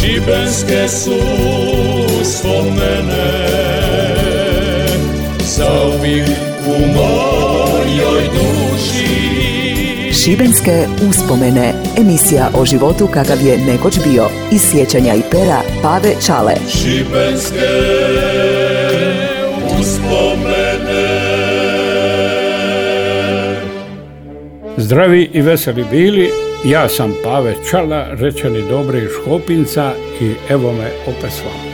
Šibenske su spomene Zauvijek u mojoj duši Šibenske uspomene. Emisija o životu kakav je nekoć bio. Iz sjećanja i pera Pave Čale. Šibenske uspomene Zdravi i veseli bili, ja sam Pave Čala, rečeni dobri Škopinca i evo me opet s vama.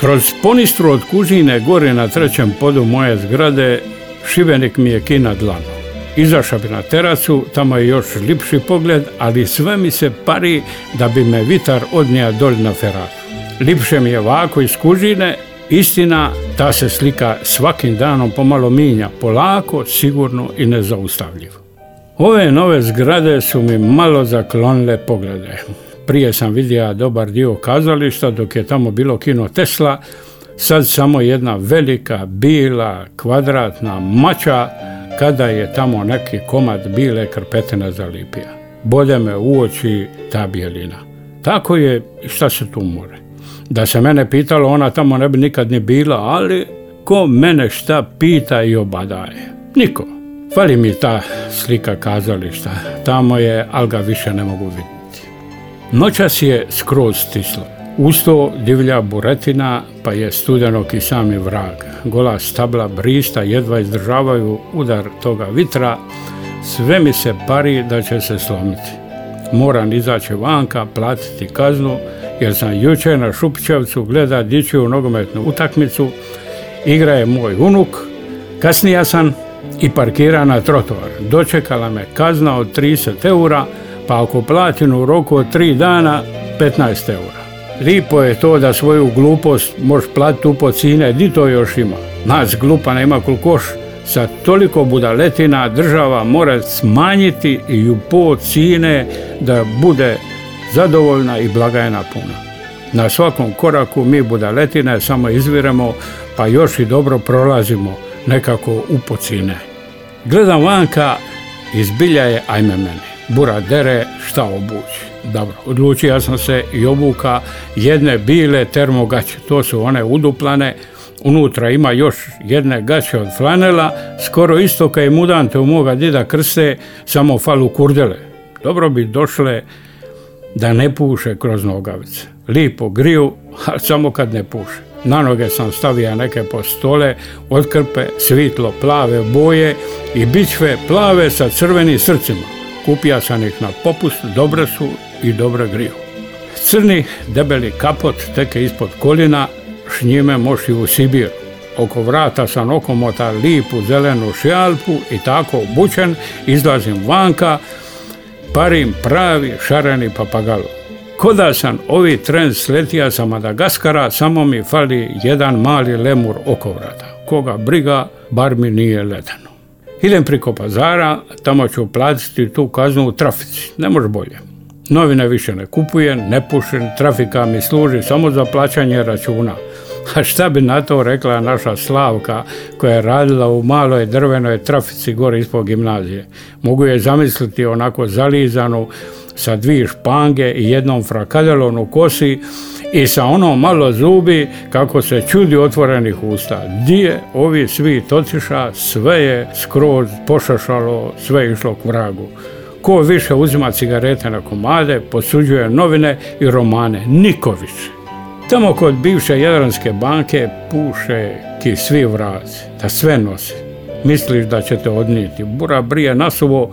Kroz ponistru od kužine gore na trećem podu moje zgrade Šibenik mi je kina dlano. Izašao bi na terasu, tamo je još lipši pogled, ali sve mi se pari da bi me vitar odnija dolj na feratu. Lipše mi je ovako iz kužine, istina, ta se slika svakim danom pomalo minja, polako, sigurno i nezaustavljivo. Ove nove zgrade su mi malo zaklonile poglede. Prije sam vidio dobar dio kazališta dok je tamo bilo kino Tesla, sad samo jedna velika, bila, kvadratna mača kada je tamo neki komad bile krpetine zalipija. Bolje me uoči ta bijelina. Tako je šta se tu more. Da se mene pitalo, ona tamo ne bi nikad ni bila, ali ko mene šta pita i obadaje? Niko. Fali mi ta slika kazališta. Tamo je, ali ga više ne mogu vidjeti. Noćas je skroz stislo. Uz to divlja buretina, pa je studenok i sami vrag. Gola stabla brista jedva izdržavaju udar toga vitra. Sve mi se pari da će se slomiti. Moram izaći vanka, platiti kaznu, jer sam jučer na Šupićevcu gleda dječju nogometnu utakmicu. Igra je moj unuk. Kasnija sam i parkira na trotoar. Dočekala me kazna od 30 eura, pa ako platim u roku od 3 dana, 15 eura. Lipo je to da svoju glupost možeš platiti u cine, di to još ima? Nas glupa nema koš, sa toliko budaletina država mora smanjiti i u po cine da bude zadovoljna i blagajna puna. Na svakom koraku mi budaletine samo izviremo pa još i dobro prolazimo nekako u pocine. Gledam vanka, izbilja je ajme meni. Bura dere, šta obući? Dobro, odlučio sam se i obuka jedne bile termogaće. To su one uduplane, unutra ima još jedne gaće od flanela, skoro isto kao i mudante u moga dida krste, samo falu kurdele. Dobro bi došle da ne puše kroz nogavice. Lipo griju, a samo kad ne puše. Na noge sam stavio neke postole, otkrpe, svitlo plave boje i bičve plave sa crvenim srcima. Kupija sam ih na popust, dobre su i dobro griju. Crni, debeli kapot teke ispod kolina, s njime moši u Sibir. Oko vrata sam okomota lipu zelenu šjalpu i tako obučen izlazim vanka, parim pravi šareni papagalo. Koda sam ovi tren sletija sa Madagaskara, samo mi fali jedan mali lemur oko vrata. Koga briga, bar mi nije ledano. Idem priko pazara, tamo ću platiti tu kaznu u trafici, ne može bolje. Novine više ne kupujem, ne pušim, trafika mi služi samo za plaćanje računa. A šta bi na to rekla naša Slavka koja je radila u maloj drvenoj trafici gore ispod gimnazije. Mogu je zamisliti onako zalizanu sa dvije špange i jednom frakadelom u kosi i sa onom malo zubi kako se čudi otvorenih usta. Dije ovi svi točiša, sve je skroz pošašalo, sve je išlo k vragu. Ko više uzima cigarete na komade, posuđuje novine i romane. Niko više. Tamo kod bivše Jadranske banke puše ki svi vrazi, da sve nosi. Misliš da će te odnijeti. Bura brije nasuvo,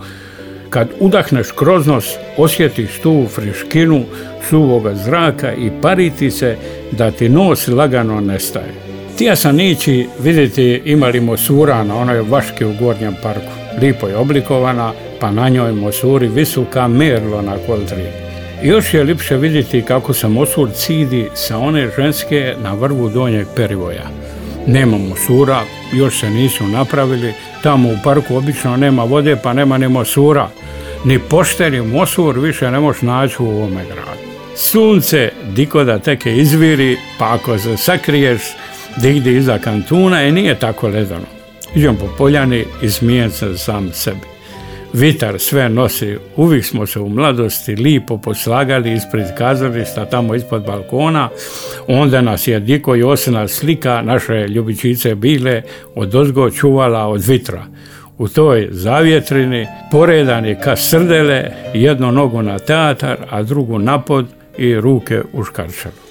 kad udahneš kroz nos, osjetiš tu friškinu suvoga zraka i pariti se da ti nos lagano nestaje. Tija sam ići vidjeti imali mosura na onoj vaški u Gornjem parku. Lipo je oblikovana, pa na njoj mosuri visoka merlo na koldri. Još je lipše vidjeti kako se mosur cidi sa one ženske na vrvu donjeg perivoja. Nema mosura, još se nisu napravili, tamo u parku obično nema vode pa nema ni mosura. Ni pošteni mosur više ne možeš naći u ovome gradu. Sunce diko da teke izviri, pa ako se sakriješ digdi iza kantuna i nije tako ledano. Iđem po poljani i smijem se sam sebi. Vitar sve nosi. Uvijek smo se u mladosti lipo poslagali ispred kazališta, tamo ispod balkona. Onda nas je Diko Josina slika naše ljubičice bile od ozgo čuvala od vitra. U toj zavjetrini poredan je ka srdele, jednu nogu na teatar, a drugu napod i ruke u škarčaru.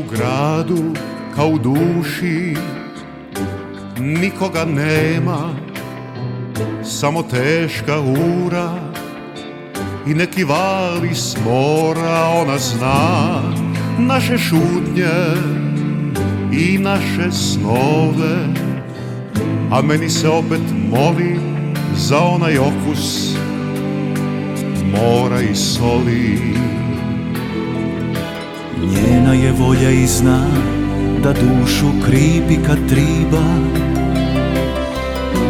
U gradu kao u duši. Nikoga nema samo teška ura. I neki vali smora ona zna naše šutnje i naše snove. A meni se opet moli za onaj okus mora i soli Njena je volja i zna da dušu kripi kad triba.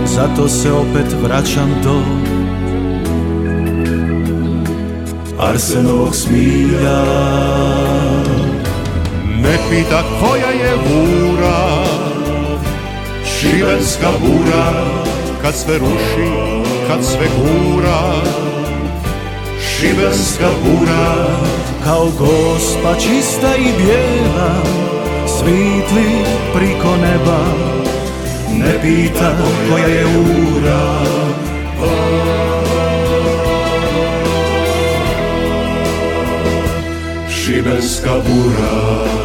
Zato se opet vraćam do Arsenovog smilja. Ne pita koja je vura Šibenska bura Kad sve ruši, kad sve gura Šibenska bura Kao gospa čista i bijela Svitli priko neba. Ne pita koja je ura. Šibenska bura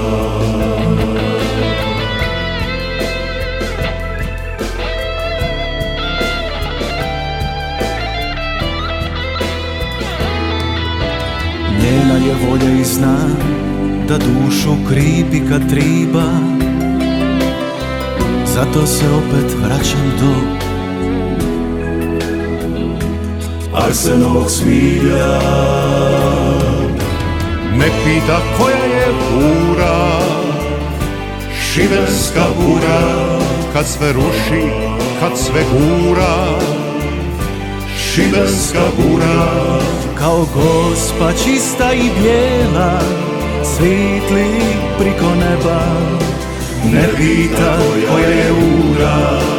Da dušu kripi kad triba. Zato se opet vraćam do Arsenovog smilja Ne pita koja je bura. Šibenska bura Kad sve ruši, kad sve gura. Šibenska bura. Kao gospa čista i bijela Svitli priko neba Ne pita koja je ura.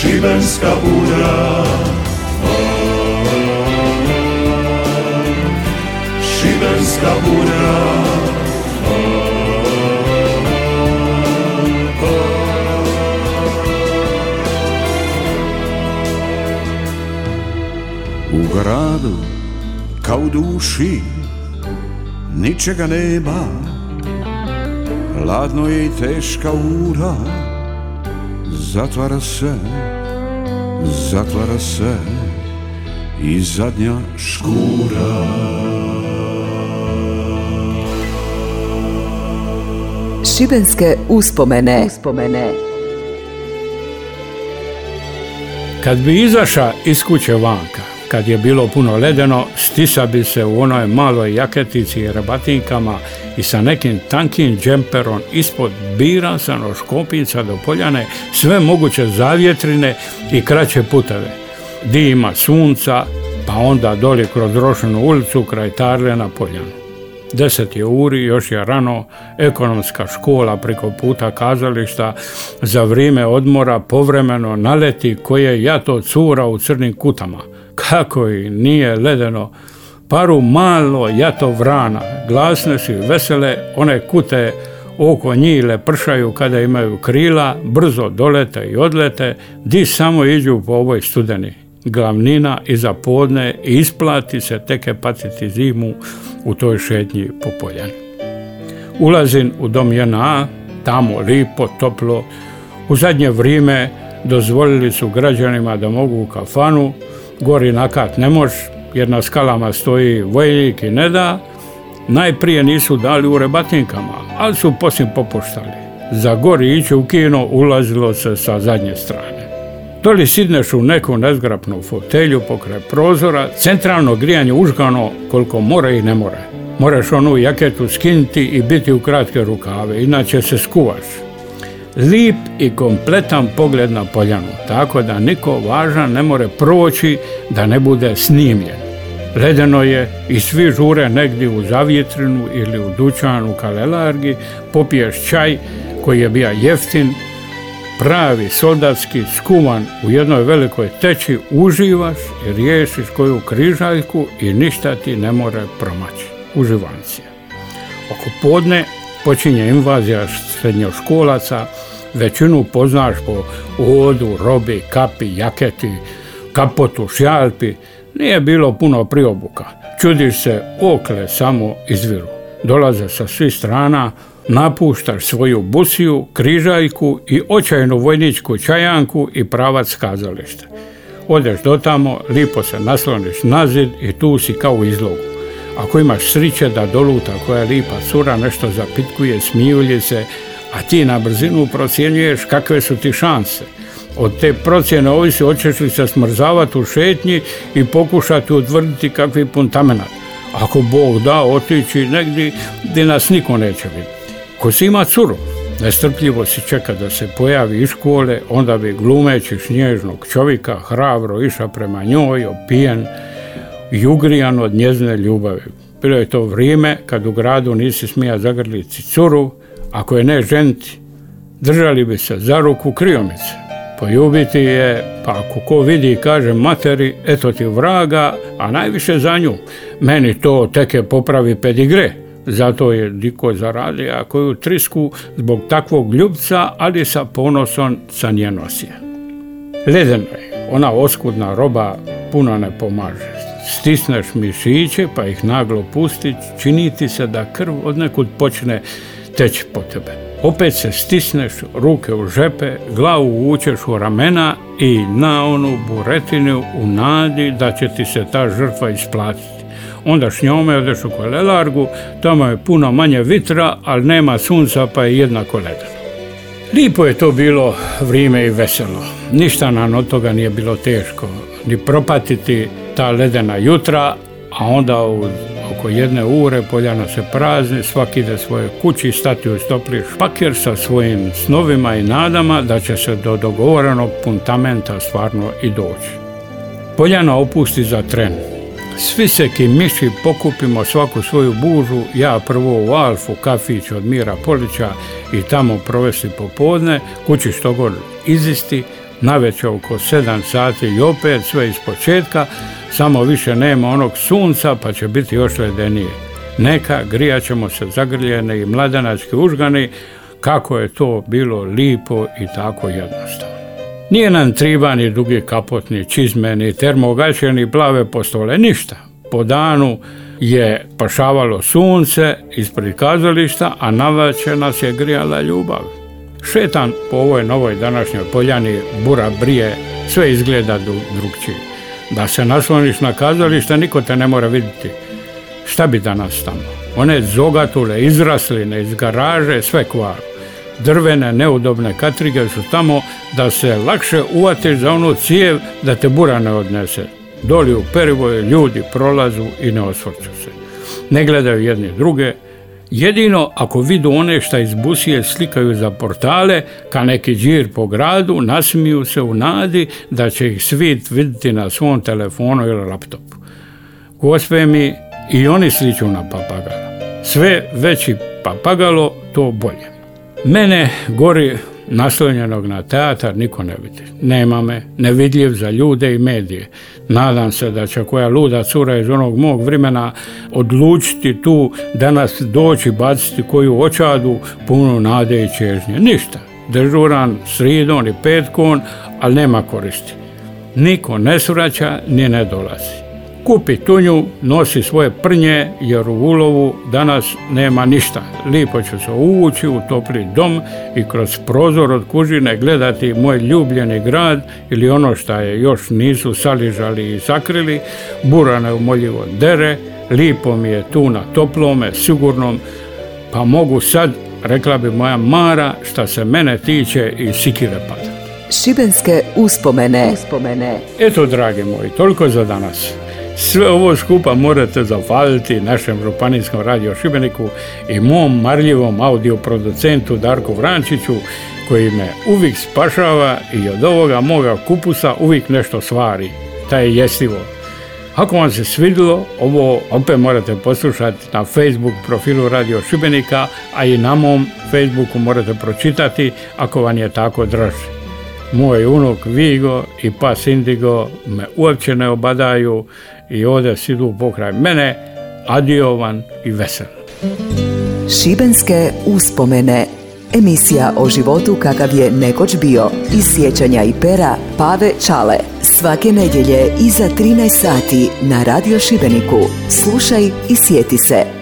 Šibenska bura Šibenska bura U gradu, kao duši, ničega nema Hladno je i teška ura Zatvara se, zatvara se I zadnja škura Šibenske uspomene. uspomene. Kad bi izaša iz kuće vanka, kad je bilo puno ledeno, stisa bi se u onoj maloj jaketici i rabatinkama i sa nekim tankim džemperom ispod bira sa noškopinca do poljane sve moguće zavjetrine i kraće puteve. Di ima sunca, pa onda doli kroz Rošenu ulicu kraj Tarle na poljanu. Deset je uri, još je rano, ekonomska škola preko puta kazališta, za vrijeme odmora povremeno naleti koje ja to cura u crnim kutama. Kako i nije ledeno, paru malo jato vrana, glasne su vesele, one kute oko njih pršaju kada imaju krila, brzo dolete i odlete, di samo iđu po ovoj studeni. Glavnina iza podne i isplati se teke patiti zimu u toj šetnji po poljani. Ulazim u dom JNA, tamo lipo, toplo. U zadnje vrijeme dozvolili su građanima da mogu u kafanu, gori nakat ne mož, jer na skalama stoji vojnik i ne da. Najprije nisu dali u rebatinkama, ali su poslije popuštali. Za gori ići u kino ulazilo se sa zadnje strane. Doli sidneš u neku nezgrapnu fotelju pokraj prozora, centralno grijanje užgano koliko mora i ne mora. Moraš onu jaketu skinti i biti u kratke rukave, inače se skuvaš. Lip i kompletan pogled na poljanu, tako da niko važan ne more proći da ne bude snimljen. Ledeno je i svi žure negdje u zavjetrinu ili u dućanu kalelargi, popiješ čaj koji je bio jeftin, pravi, soldatski, skuvan u jednoj velikoj teći, uživaš i riješiš koju križaljku i ništa ti ne more promaći. Uživancija. Oko podne počinje invazija srednjoškolaca, većinu poznaš po odu, robi, kapi, jaketi, kapotu, šjalpi, nije bilo puno priobuka. Čudiš se, okle samo izviru. Dolaze sa svih strana, napuštaš svoju busiju, križaljku i očajnu vojničku čajanku i pravac kazališta. Odeš do tamo, lipo se nasloniš na zid i tu si kao u izlogu. Ako imaš sriće da doluta koja lipa cura nešto zapitkuje, smijulje se, a ti na brzinu procjenjuješ kakve su ti šanse. Od te procjene ovisi hoćeš li se smrzavati u šetnji i pokušati utvrditi kakvi puntamenat. Ako Bog da otići negdje gdje nas niko neće vidjeti. Ko si ima curu, nestrpljivo si čeka da se pojavi iz škole, onda bi glumeći snježnog čovjeka hrabro iša prema njoj, opijen i od njezine ljubavi. Bilo je to vrijeme kad u gradu nisi smija zagrliti curu, ako je ne ženti, držali bi se za ruku kriomice. Poljubiti je, pa ako ko vidi i kaže materi, eto ti vraga, a najviše za nju. Meni to teke popravi pedigre. Zato je Diko zaradio koju trisku zbog takvog ljubca, ali sa ponosom sa nje nosije. Ledeno je, ona oskudna roba puno ne pomaže. Stisneš mišiće pa ih naglo pustić, čini ti se da krv od nekud počne teći po tebe. Opet se stisneš ruke u žepe, glavu učeš u ramena i na onu buretinu u nadi da će ti se ta žrtva isplatiti. Onda s njome odeš u kolelargu, tamo je puno manje vitra, ali nema sunca pa je jednako ledeno. Lipo je to bilo vrijeme i veselo. Ništa nam od toga nije bilo teško. Ni propatiti ta ledena jutra, a onda u oko jedne ure poljana se prazni, svaki ide svoje kući stati u stopli špakir sa svojim snovima i nadama da će se do dogovorenog puntamenta stvarno i doći. Poljana opusti za tren. Svi se ki miši pokupimo svaku svoju bužu, ja prvo u Alfu, kafić od Mira Polića i tamo provesti popodne, kući što god izisti, navečer oko 7 sati i opet sve iz početka, samo više nema onog sunca pa će biti još ledenije. Neka, grijat ćemo se zagrljene i mladenački užgani, kako je to bilo lipo i tako jednostavno. Nije nam triba ni dugi kapotni čizme, ni termogaće, ni plave postole, ništa. Po danu je pašavalo sunce ispred kazališta, a navače nas je grijala ljubav. Šetan po ovoj novoj današnjoj poljani bura brije, sve izgleda drugčije. Da se nasloniš na kazalište, niko te ne mora vidjeti. Šta bi danas tamo? One zogatule, izrasline iz garaže, sve kvaru. Drvene, neudobne katrige su tamo da se lakše uvatiš za onu cijev da te bura ne odnese. Doli u perivoje ljudi prolazu i ne osvrću se. Ne gledaju jedni druge, Jedino ako vidu one šta iz busije slikaju za portale, ka neki džir po gradu, nasmiju se u nadi da će ih svit vidjeti na svom telefonu ili laptopu. Gospe mi, i oni sliču na papagala. Sve veći papagalo, to bolje. Mene gori naslonjenog na teatar niko ne vidi. Nema me, nevidljiv za ljude i medije. Nadam se da će koja luda cura iz onog mog vremena odlučiti tu danas doći baciti koju očadu punu nade i čežnje. Ništa. Dežuran sridom i petkom, ali nema koristi. Niko ne svraća ni ne dolazi. Kupi tunju, nosi svoje prnje jer u ulovu danas nema ništa. Lipo ću se uvući u topli dom i kroz prozor od kužine gledati moj ljubljeni grad ili ono što je još nisu saližali i sakrili. Bura neumoljivo dere, lipo mi je tu na toplome, sigurnom, pa mogu sad, rekla bi moja Mara, šta se mene tiče i sikire pada. Šibenske uspomene. uspomene. Eto, dragi moji, toliko za danas. Sve ovo skupa morate zahvaliti našem Županijskom radio Šibeniku i mom marljivom audio producentu Darku Vrančiću koji me uvijek spašava i od ovoga moga kupusa uvijek nešto stvari. Ta je jestivo. Ako vam se svidilo, ovo opet morate poslušati na Facebook profilu Radio Šibenika, a i na mom Facebooku morate pročitati ako vam je tako draže. Moj unuk Vigo i pas Indigo me uopće ne obadaju i ovdje sidu pokraj mene, adiovan i vesel. Šibenske uspomene Emisija o životu kakav je nekoć bio iz sjećanja i pera Pave Čale. Svake nedjelje iza 13 sati na Radio Šibeniku. Slušaj i sjeti se.